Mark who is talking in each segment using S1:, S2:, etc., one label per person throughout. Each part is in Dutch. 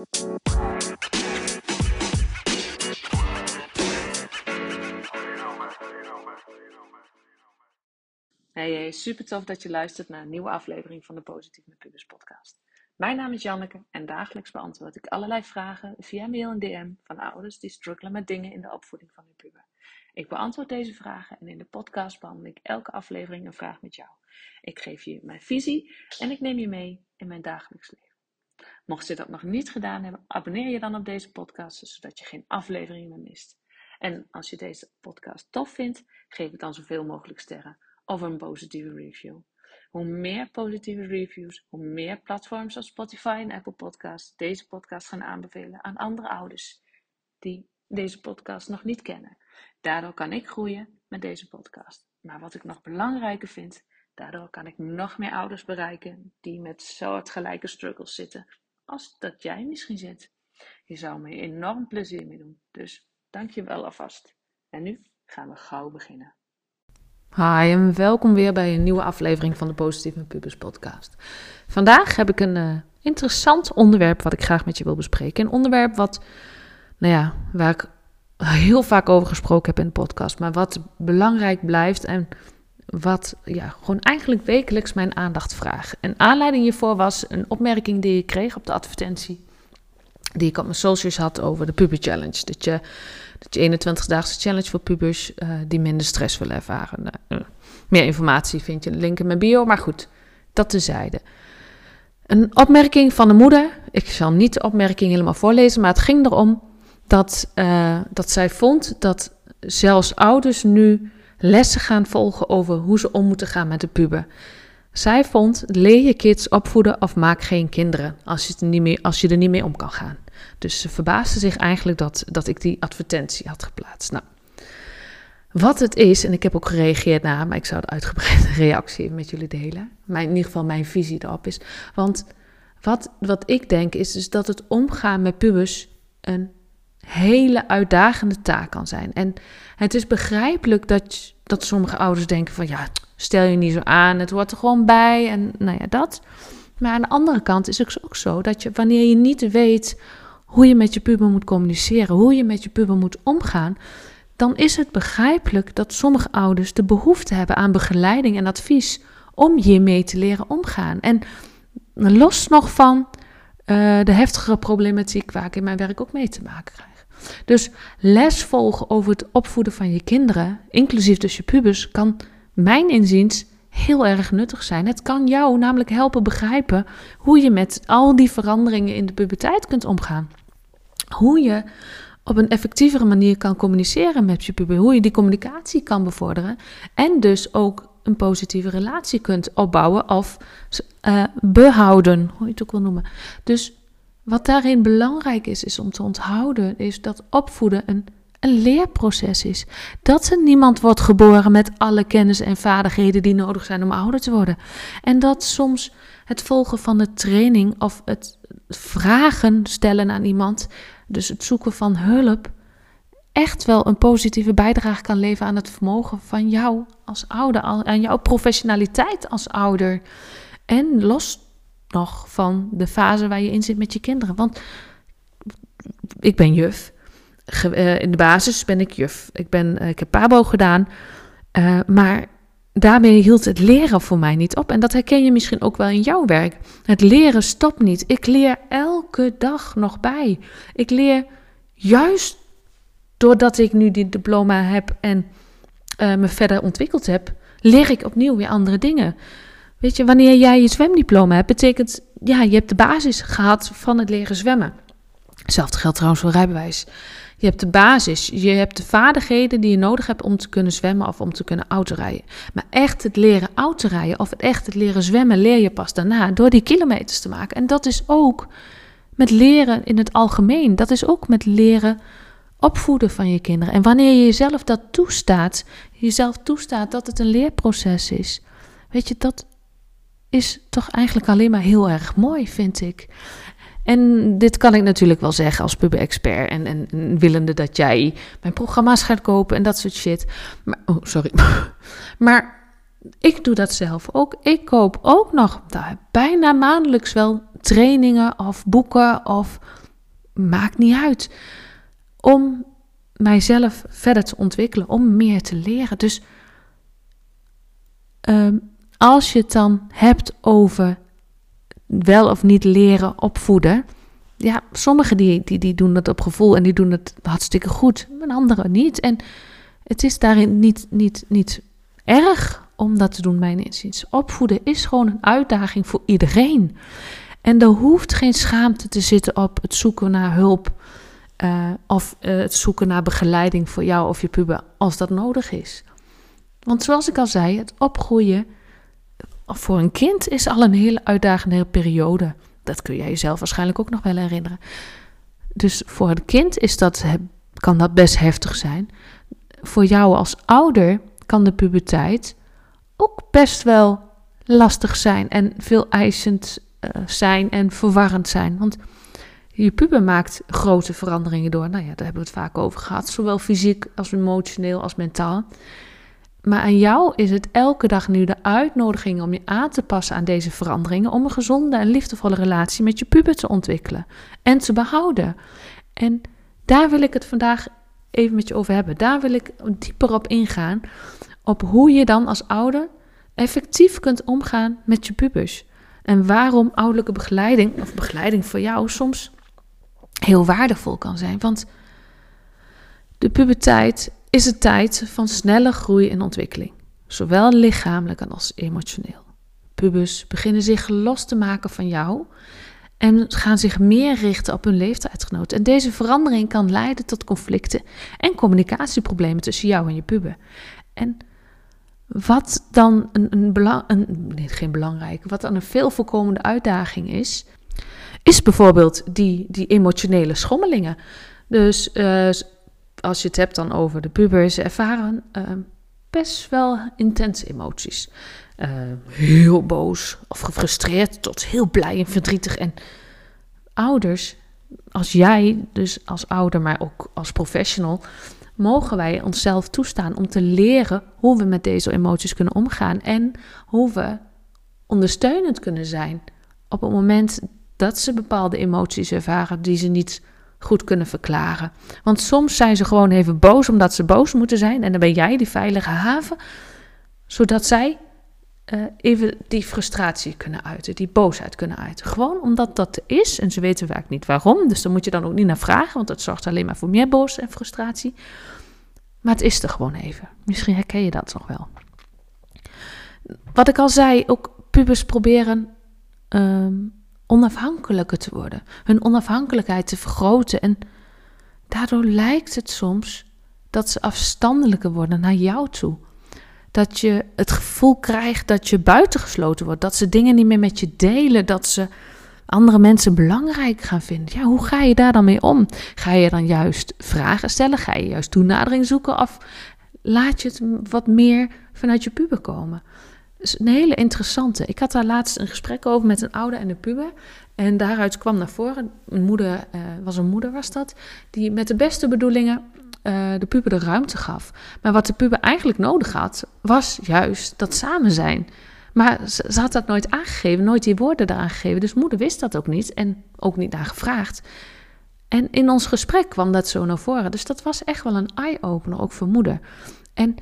S1: Hey, hey, super tof dat je luistert naar een nieuwe aflevering van de Positief met Pubers podcast. Mijn naam is Janneke en dagelijks beantwoord ik allerlei vragen via mail en DM van ouders die struggelen met dingen in de opvoeding van hun puber. Ik beantwoord deze vragen en in de podcast behandel ik elke aflevering een vraag met jou. Ik geef je mijn visie en ik neem je mee in mijn dagelijks leven. Mocht je dat nog niet gedaan hebben, abonneer je dan op deze podcast, zodat je geen aflevering meer mist. En als je deze podcast tof vindt, geef het dan zoveel mogelijk sterren of een positieve review. Hoe meer positieve reviews, hoe meer platforms als Spotify en Apple Podcasts deze podcast gaan aanbevelen aan andere ouders die deze podcast nog niet kennen. Daardoor kan ik groeien met deze podcast. Maar wat ik nog belangrijker vind, daardoor kan ik nog meer ouders bereiken die met soortgelijke struggles zitten als dat jij misschien zit. Je zou me enorm plezier mee doen. Dus dank je wel alvast. En nu gaan we gauw beginnen.
S2: Hi en welkom weer bij een nieuwe aflevering van de Positieve Pubers podcast. Vandaag heb ik een uh, interessant onderwerp wat ik graag met je wil bespreken. Een onderwerp wat, nou ja, waar ik heel vaak over gesproken heb in de podcast, maar wat belangrijk blijft en wat ja, gewoon eigenlijk wekelijks mijn aandacht vraagt. En aanleiding hiervoor was een opmerking die ik kreeg op de advertentie die ik op mijn socials had over de Puber Challenge. Dat je, dat je 21-daagse challenge voor pubers uh, die minder stress willen ervaren. Uh, meer informatie vind je de link in mijn bio, maar goed, dat tezijde. Een opmerking van de moeder, ik zal niet de opmerking helemaal voorlezen, maar het ging erom dat, uh, dat zij vond dat zelfs ouders nu lessen gaan volgen over hoe ze om moeten gaan met de puber. Zij vond, leer je kids opvoeden of maak geen kinderen als je, er niet meer, als je er niet mee om kan gaan. Dus ze verbaasde zich eigenlijk dat, dat ik die advertentie had geplaatst. Nou, wat het is, en ik heb ook gereageerd na, maar ik zou de uitgebreide reactie met jullie delen. Mijn, in ieder geval mijn visie erop is. Want wat, wat ik denk is dus dat het omgaan met pubers een hele uitdagende taak kan zijn. En het is begrijpelijk dat, dat sommige ouders denken van ja, stel je niet zo aan, het hoort er gewoon bij en nou ja, dat. Maar aan de andere kant is het ook zo dat je wanneer je niet weet hoe je met je puber moet communiceren, hoe je met je puber moet omgaan, dan is het begrijpelijk dat sommige ouders de behoefte hebben aan begeleiding en advies om hiermee te leren omgaan. En los nog van uh, de heftigere problematiek waar ik in mijn werk ook mee te maken krijg. Dus les volgen over het opvoeden van je kinderen, inclusief dus je pubers, kan mijn inziens heel erg nuttig zijn. Het kan jou namelijk helpen begrijpen hoe je met al die veranderingen in de puberteit kunt omgaan. Hoe je op een effectievere manier kan communiceren met je puber, hoe je die communicatie kan bevorderen en dus ook een positieve relatie kunt opbouwen of uh, behouden, hoe je het ook wil noemen. Dus wat daarin belangrijk is, is om te onthouden, is dat opvoeden een, een leerproces is. Dat er niemand wordt geboren met alle kennis en vaardigheden die nodig zijn om ouder te worden. En dat soms het volgen van de training of het vragen stellen aan iemand, dus het zoeken van hulp, echt wel een positieve bijdrage kan leveren aan het vermogen van jou als ouder, aan jouw professionaliteit als ouder. En los nog van de fase waar je in zit met je kinderen. Want ik ben juf. Eh, in de basis ben ik juf. Ik, ben, eh, ik heb Pabo gedaan. Uh, maar daarmee hield het leren voor mij niet op. En dat herken je misschien ook wel in jouw werk. Het leren stopt niet. Ik leer elke dag nog bij. Ik leer juist doordat ik nu dit diploma heb en me verder ontwikkeld heb, leer ik opnieuw weer andere dingen. Weet je, wanneer jij je zwemdiploma hebt, betekent ja, je hebt de basis gehad van het leren zwemmen. Hetzelfde geldt trouwens voor rijbewijs. Je hebt de basis, je hebt de vaardigheden die je nodig hebt om te kunnen zwemmen of om te kunnen autorijden. Maar echt het leren autorijden of het echt het leren zwemmen leer je pas daarna door die kilometers te maken. En dat is ook met leren in het algemeen. Dat is ook met leren opvoeden van je kinderen. En wanneer je jezelf dat toestaat, jezelf toestaat dat het een leerproces is. Weet je, dat, is toch eigenlijk alleen maar heel erg mooi, vind ik. En dit kan ik natuurlijk wel zeggen als pub-expert en, en, willende dat jij mijn programma's gaat kopen en dat soort shit. Maar, oh, sorry. maar ik doe dat zelf ook. Ik koop ook nog bijna maandelijks wel trainingen of boeken of maakt niet uit. Om mijzelf verder te ontwikkelen, om meer te leren. Dus ehm, als je het dan hebt over wel of niet leren opvoeden. Ja, sommigen die, die, die doen dat op gevoel en die doen het hartstikke goed, maar anderen niet. En het is daarin niet, niet, niet erg om dat te doen, mijn inziens. Opvoeden is gewoon een uitdaging voor iedereen. En er hoeft geen schaamte te zitten op het zoeken naar hulp uh, of uh, het zoeken naar begeleiding voor jou of je puber als dat nodig is. Want zoals ik al zei, het opgroeien voor een kind is al een hele uitdagende periode. Dat kun jij jezelf waarschijnlijk ook nog wel herinneren. Dus voor het kind is dat, kan dat best heftig zijn. Voor jou als ouder kan de puberteit ook best wel lastig zijn en veel eisend uh, zijn en verwarrend zijn. Want je puber maakt grote veranderingen door. Nou ja, daar hebben we het vaak over gehad. Zowel fysiek als emotioneel als mentaal. Maar aan jou is het elke dag nu de uitnodiging om je aan te passen aan deze veranderingen. Om een gezonde en liefdevolle relatie met je puber te ontwikkelen en te behouden. En daar wil ik het vandaag even met je over hebben. Daar wil ik dieper op ingaan. Op hoe je dan als ouder effectief kunt omgaan met je pubers. En waarom ouderlijke begeleiding, of begeleiding voor jou, soms heel waardevol kan zijn. Want de puberteit is een tijd van snelle groei en ontwikkeling, zowel lichamelijk als emotioneel. Pubers beginnen zich los te maken van jou en gaan zich meer richten op hun leeftijdsgenoten. En deze verandering kan leiden tot conflicten en communicatieproblemen tussen jou en je puber. En wat dan een, een, een geen belangrijke, wat dan een veel voorkomende uitdaging is, is bijvoorbeeld die, die emotionele schommelingen. Dus uh, als je het hebt dan over de pubers, ervaren uh, best wel intense emoties. Uh, heel boos of gefrustreerd tot heel blij en verdrietig. En ouders, als jij dus als ouder, maar ook als professional, mogen wij onszelf toestaan om te leren hoe we met deze emoties kunnen omgaan en hoe we ondersteunend kunnen zijn op het moment dat ze bepaalde emoties ervaren die ze niet goed kunnen verklaren. Want soms zijn ze gewoon even boos omdat ze boos moeten zijn en dan ben jij die veilige haven, zodat zij uh, even die frustratie kunnen uiten, die boosheid kunnen uiten. Gewoon omdat dat is en ze weten vaak niet waarom, dus daar moet je dan ook niet naar vragen, want dat zorgt alleen maar voor meer boos en frustratie. Maar het is er gewoon even. Misschien herken je dat nog wel. Wat ik al zei, ook pubers proberen um, onafhankelijker te worden, hun onafhankelijkheid te vergroten. En daardoor lijkt het soms dat ze afstandelijker worden naar jou toe. Dat je het gevoel krijgt dat je buitengesloten wordt, dat ze dingen niet meer met je delen, dat ze andere mensen belangrijk gaan vinden. Ja, hoe ga je daar dan mee om? Ga je dan juist vragen stellen? Ga je juist toenadering zoeken? Of laat je het wat meer vanuit je puber komen? Is een hele interessante. Ik had daar laatst een gesprek over met een ouder en een puber. En daaruit kwam naar voren, een moeder, uh, was een moeder was dat, die met de beste bedoelingen uh, de puber de ruimte gaf. Maar wat de puber eigenlijk nodig had, was juist dat samen zijn. Maar ze, ze, had dat nooit aangegeven, nooit die woorden eraan gegeven. Dus moeder wist dat ook niet en ook niet naar gevraagd. En in ons gesprek kwam dat zo naar voren. Dus dat was echt wel een eye-opener, ook voor moeder. En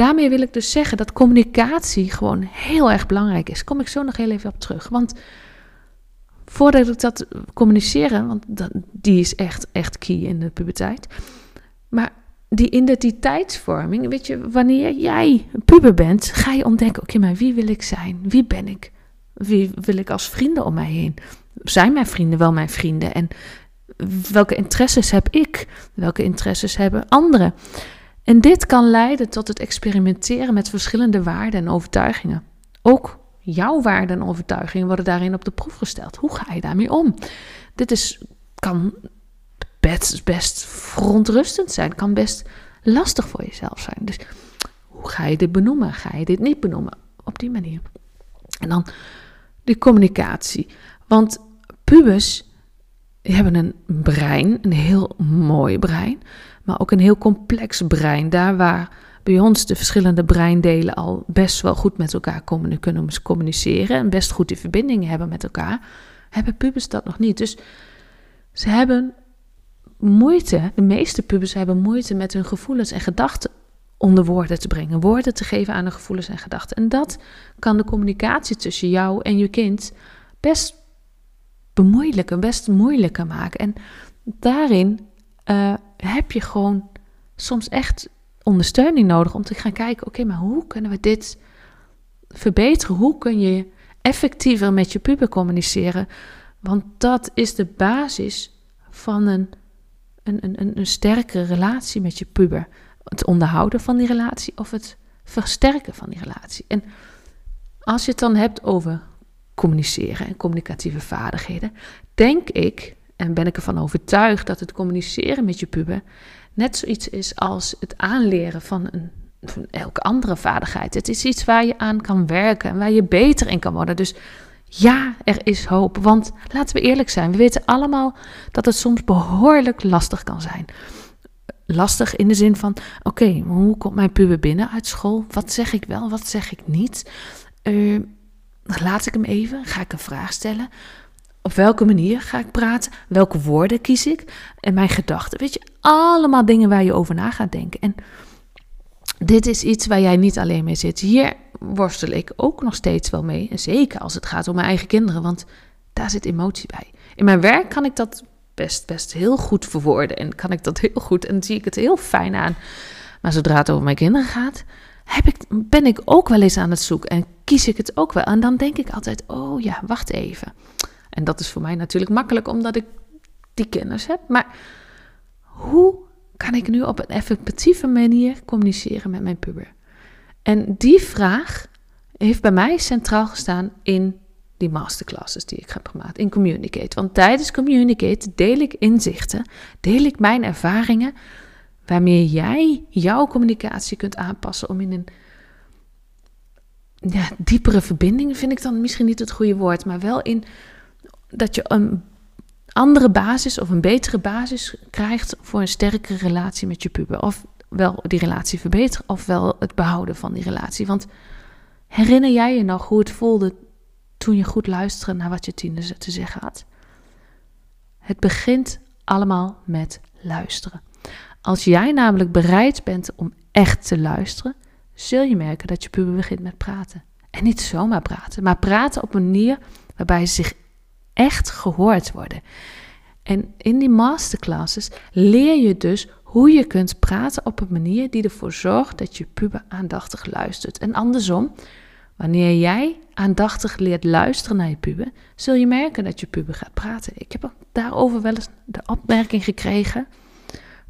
S2: daarmee wil ik dus zeggen dat communicatie gewoon heel erg belangrijk is. Kom ik zo nog heel even op terug. Want voordat ik dat communiceren, want dat, die is echt, echt key in de puberteit. Maar die identiteitsvorming, weet je, wanneer jij puber bent, ga je ontdekken: oké, maar wie wil ik zijn? Wie ben ik? Wie wil ik als vrienden om mij heen? Zijn mijn vrienden wel mijn vrienden? En welke interesses heb ik? Welke interesses hebben anderen? En dit kan leiden tot het experimenteren met verschillende waarden en overtuigingen. Ook jouw waarden en overtuigingen worden daarin op de proef gesteld. Hoe ga je daarmee om? Dit is, kan best, best verontrustend zijn, kan best lastig voor jezelf zijn. Dus hoe ga je dit benoemen? Ga je dit niet benoemen? Op die manier. En dan die communicatie. Want pubers hebben een brein, een heel mooi brein maar ook een heel complex brein. Daar waar bij ons de verschillende breindelen al best wel goed met elkaar kunnen communiceren en best goed die verbindingen hebben met elkaar, hebben pubers dat nog niet. Dus Ze hebben moeite, de meeste pubers hebben moeite met hun gevoelens en gedachten onder woorden te brengen, woorden te geven aan de gevoelens en gedachten. En dat kan de communicatie tussen jou en je kind best bemoeilijken, best moeilijker maken. En daarin uh, heb je gewoon soms echt ondersteuning nodig om te gaan kijken: oké, maar hoe kunnen we dit verbeteren? Hoe kun je effectiever met je puber communiceren? Want dat is de basis van een, een, een, een sterkere relatie met je puber. Het onderhouden van die relatie of het versterken van die relatie. En als je het dan hebt over communiceren en communicatieve vaardigheden, denk ik en ben ik ervan overtuigd dat het communiceren met je puber net zoiets is als het aanleren van, een, van elke andere vaardigheid. Het is iets waar je aan kan werken en waar je beter in kan worden. Dus ja, er is hoop. Want laten we eerlijk zijn, we weten allemaal dat het soms behoorlijk lastig kan zijn. Lastig in de zin van: oké, hoe komt mijn puber binnen uit school? Wat zeg ik wel, wat zeg ik niet? Uh, laat ik hem even? Ga ik een vraag stellen? Op welke manier ga ik praten? Welke woorden kies ik? En mijn gedachten. Weet je, allemaal dingen waar je over na gaat denken. En dit is iets waar jij niet alleen mee zit. Hier worstel ik ook nog steeds wel mee. En zeker als het gaat om mijn eigen kinderen, want daar zit emotie bij. In mijn werk kan ik dat best, best heel goed verwoorden. En kan ik dat heel goed en zie ik het heel fijn aan. Maar zodra het over mijn kinderen gaat, heb ik, ben ik ook wel eens aan het zoeken en kies ik het ook wel. En dan denk ik altijd: oh ja, wacht even. En dat is voor mij natuurlijk makkelijk omdat ik die kennis heb. Maar hoe kan ik nu op een effectieve manier communiceren met mijn puber? En die vraag heeft bij mij centraal gestaan in die masterclasses die ik heb gemaakt in Communicate. Want tijdens Communicate deel ik inzichten, deel ik mijn ervaringen, waarmee jij jouw communicatie kunt aanpassen om in een ja, diepere verbinding, vind ik dan misschien niet het goede woord, maar wel in dat je een andere basis of een betere basis krijgt voor een sterkere relatie met je puber. Of wel die relatie verbeteren, of wel het behouden van die relatie. Want herinner jij je nog hoe het voelde toen je goed luisterde naar wat je tiener te zeggen had? Het begint allemaal met luisteren. Als jij namelijk bereid bent om echt te luisteren, zul je merken dat je puber begint met praten. En niet zomaar praten, maar praten op een manier waarbij ze zich echt gehoord worden. En in die masterclasses leer je dus hoe je kunt praten op een manier die ervoor zorgt dat je puber aandachtig luistert. En andersom, wanneer jij aandachtig leert luisteren naar je puber, zul je merken dat je puber gaat praten. Ik heb daarover wel eens de opmerking gekregen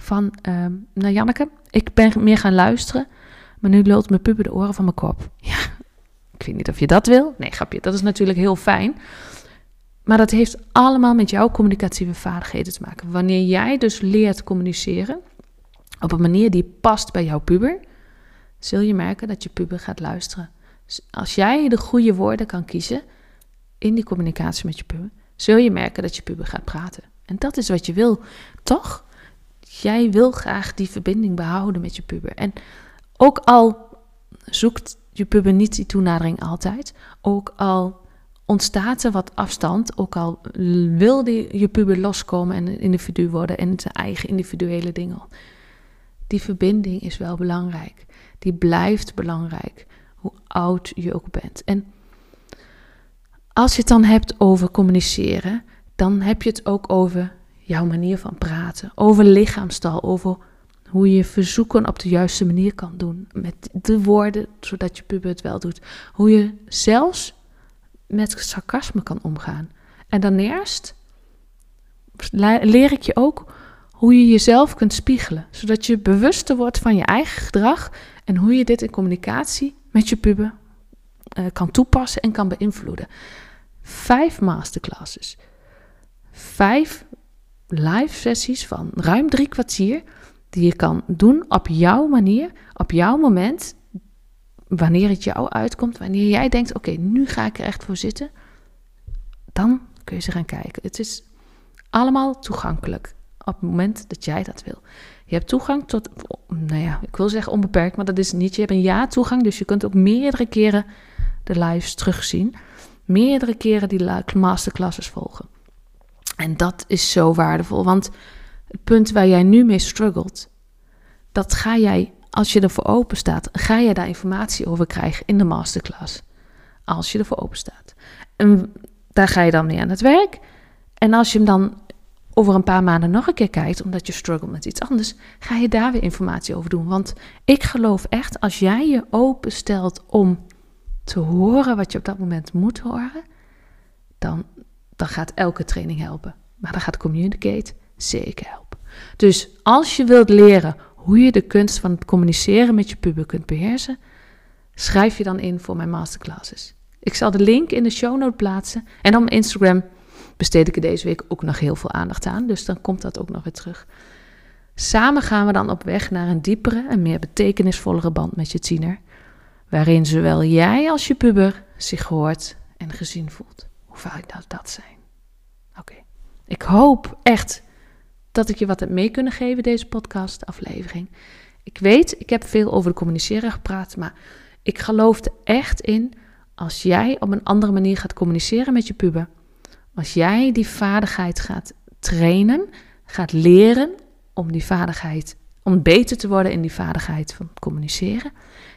S2: van, uh, nou Janneke, ik ben meer gaan luisteren, maar nu lult mijn puber de oren van mijn kop. Ja, ik weet niet of je dat wil. Nee, grapje, dat is natuurlijk heel fijn. Maar dat heeft allemaal met jouw communicatieve vaardigheden te maken. Wanneer jij dus leert communiceren op een manier die past bij jouw puber, zul je merken dat je puber gaat luisteren. Als jij de goede woorden kan kiezen in die communicatie met je puber, zul je merken dat je puber gaat praten. En dat is wat je wil, toch? Jij wil graag die verbinding behouden met je puber. En ook al zoekt je puber niet die toenadering altijd, ook al ontstaat er wat afstand, ook al wil die, je puber loskomen en een individu worden en zijn eigen individuele dingen. Die verbinding is wel belangrijk. Die blijft belangrijk, hoe oud je ook bent. En als je het dan hebt over communiceren, dan heb je het ook over jouw manier van praten, over lichaamstal, over hoe je verzoeken op de juiste manier kan doen met de woorden, zodat je puber het wel doet. Hoe je zelfs met sarcasme kan omgaan. En eerst leer ik je ook hoe je jezelf kunt spiegelen, zodat je bewuster wordt van je eigen gedrag en hoe je dit in communicatie met je puber uh, kan toepassen en kan beïnvloeden. Vijf masterclasses, vijf live sessies van ruim drie kwartier die je kan doen op jouw manier, op jouw moment, wanneer het jou uitkomt, wanneer jij denkt: oké, nu ga ik er echt voor zitten, dan kun je ze gaan kijken. Het is allemaal toegankelijk op het moment dat jij dat wil. Je hebt toegang tot, nou ja, ik wil zeggen onbeperkt, maar dat is niet. Je hebt een jaar toegang, dus je kunt ook meerdere keren de lives terugzien. Meerdere keren die masterclasses volgen. En dat is zo waardevol, want het punt waar jij nu mee struggelt, dat ga jij, als je ervoor open staat, ga je daar informatie over krijgen in de masterclass. Als je ervoor open staat. En daar ga je dan mee aan het werk. En als je hem dan over een paar maanden nog een keer kijkt, omdat je struggelt met iets anders, ga je daar weer informatie over doen. Want ik geloof echt, als jij je openstelt om te horen wat je op dat moment moet horen, dan, dan gaat elke training helpen. Maar dan gaat communicate zeker helpen. Dus als je wilt leren hoe je de kunst van het communiceren met je puber kunt beheersen, schrijf je dan in voor mijn masterclasses. Ik zal de link in de show note plaatsen. En op Instagram besteed ik er deze week ook nog heel veel aandacht aan. Dus dan komt dat ook nog weer terug. Samen gaan we dan op weg naar een diepere en meer betekenisvollere band met je tiener. Waarin zowel jij als je puber zich gehoord en gezien voelt. Dat dat zijn. Oké. Ik hoop echt dat ik je wat heb mee kunnen geven, deze podcast aflevering. Ik weet, ik heb veel over de communiceren gepraat, maar ik geloof er echt in als jij op een andere manier gaat communiceren met je puber, als jij die vaardigheid gaat trainen, gaat leren om die vaardigheid, om beter te worden in die vaardigheid van communiceren,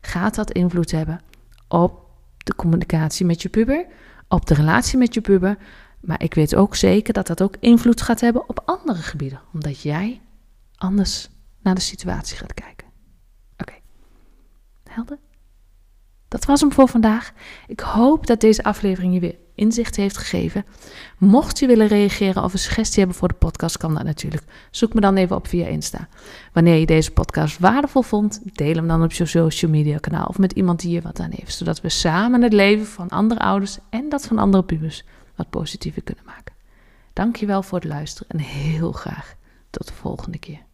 S2: gaat dat invloed hebben op de communicatie met je puber, op de relatie met je puber. Maar ik weet ook zeker dat dat ook invloed gaat hebben op andere gebieden, omdat jij anders naar de situatie gaat kijken. Oké, helder? Dat was hem voor vandaag. Ik hoop dat deze aflevering je weer inzicht heeft gegeven. Mocht je willen reageren of een suggestie hebben voor de podcast, kan dat natuurlijk. Zoek me dan even op via Insta. Wanneer je deze podcast waardevol vond, deel hem dan op je social media kanaal of met iemand die hier wat aan heeft. Zodat we samen het leven van andere ouders en dat van andere pubers wat positiever kunnen maken. Dankjewel voor het luisteren en heel graag tot de volgende keer.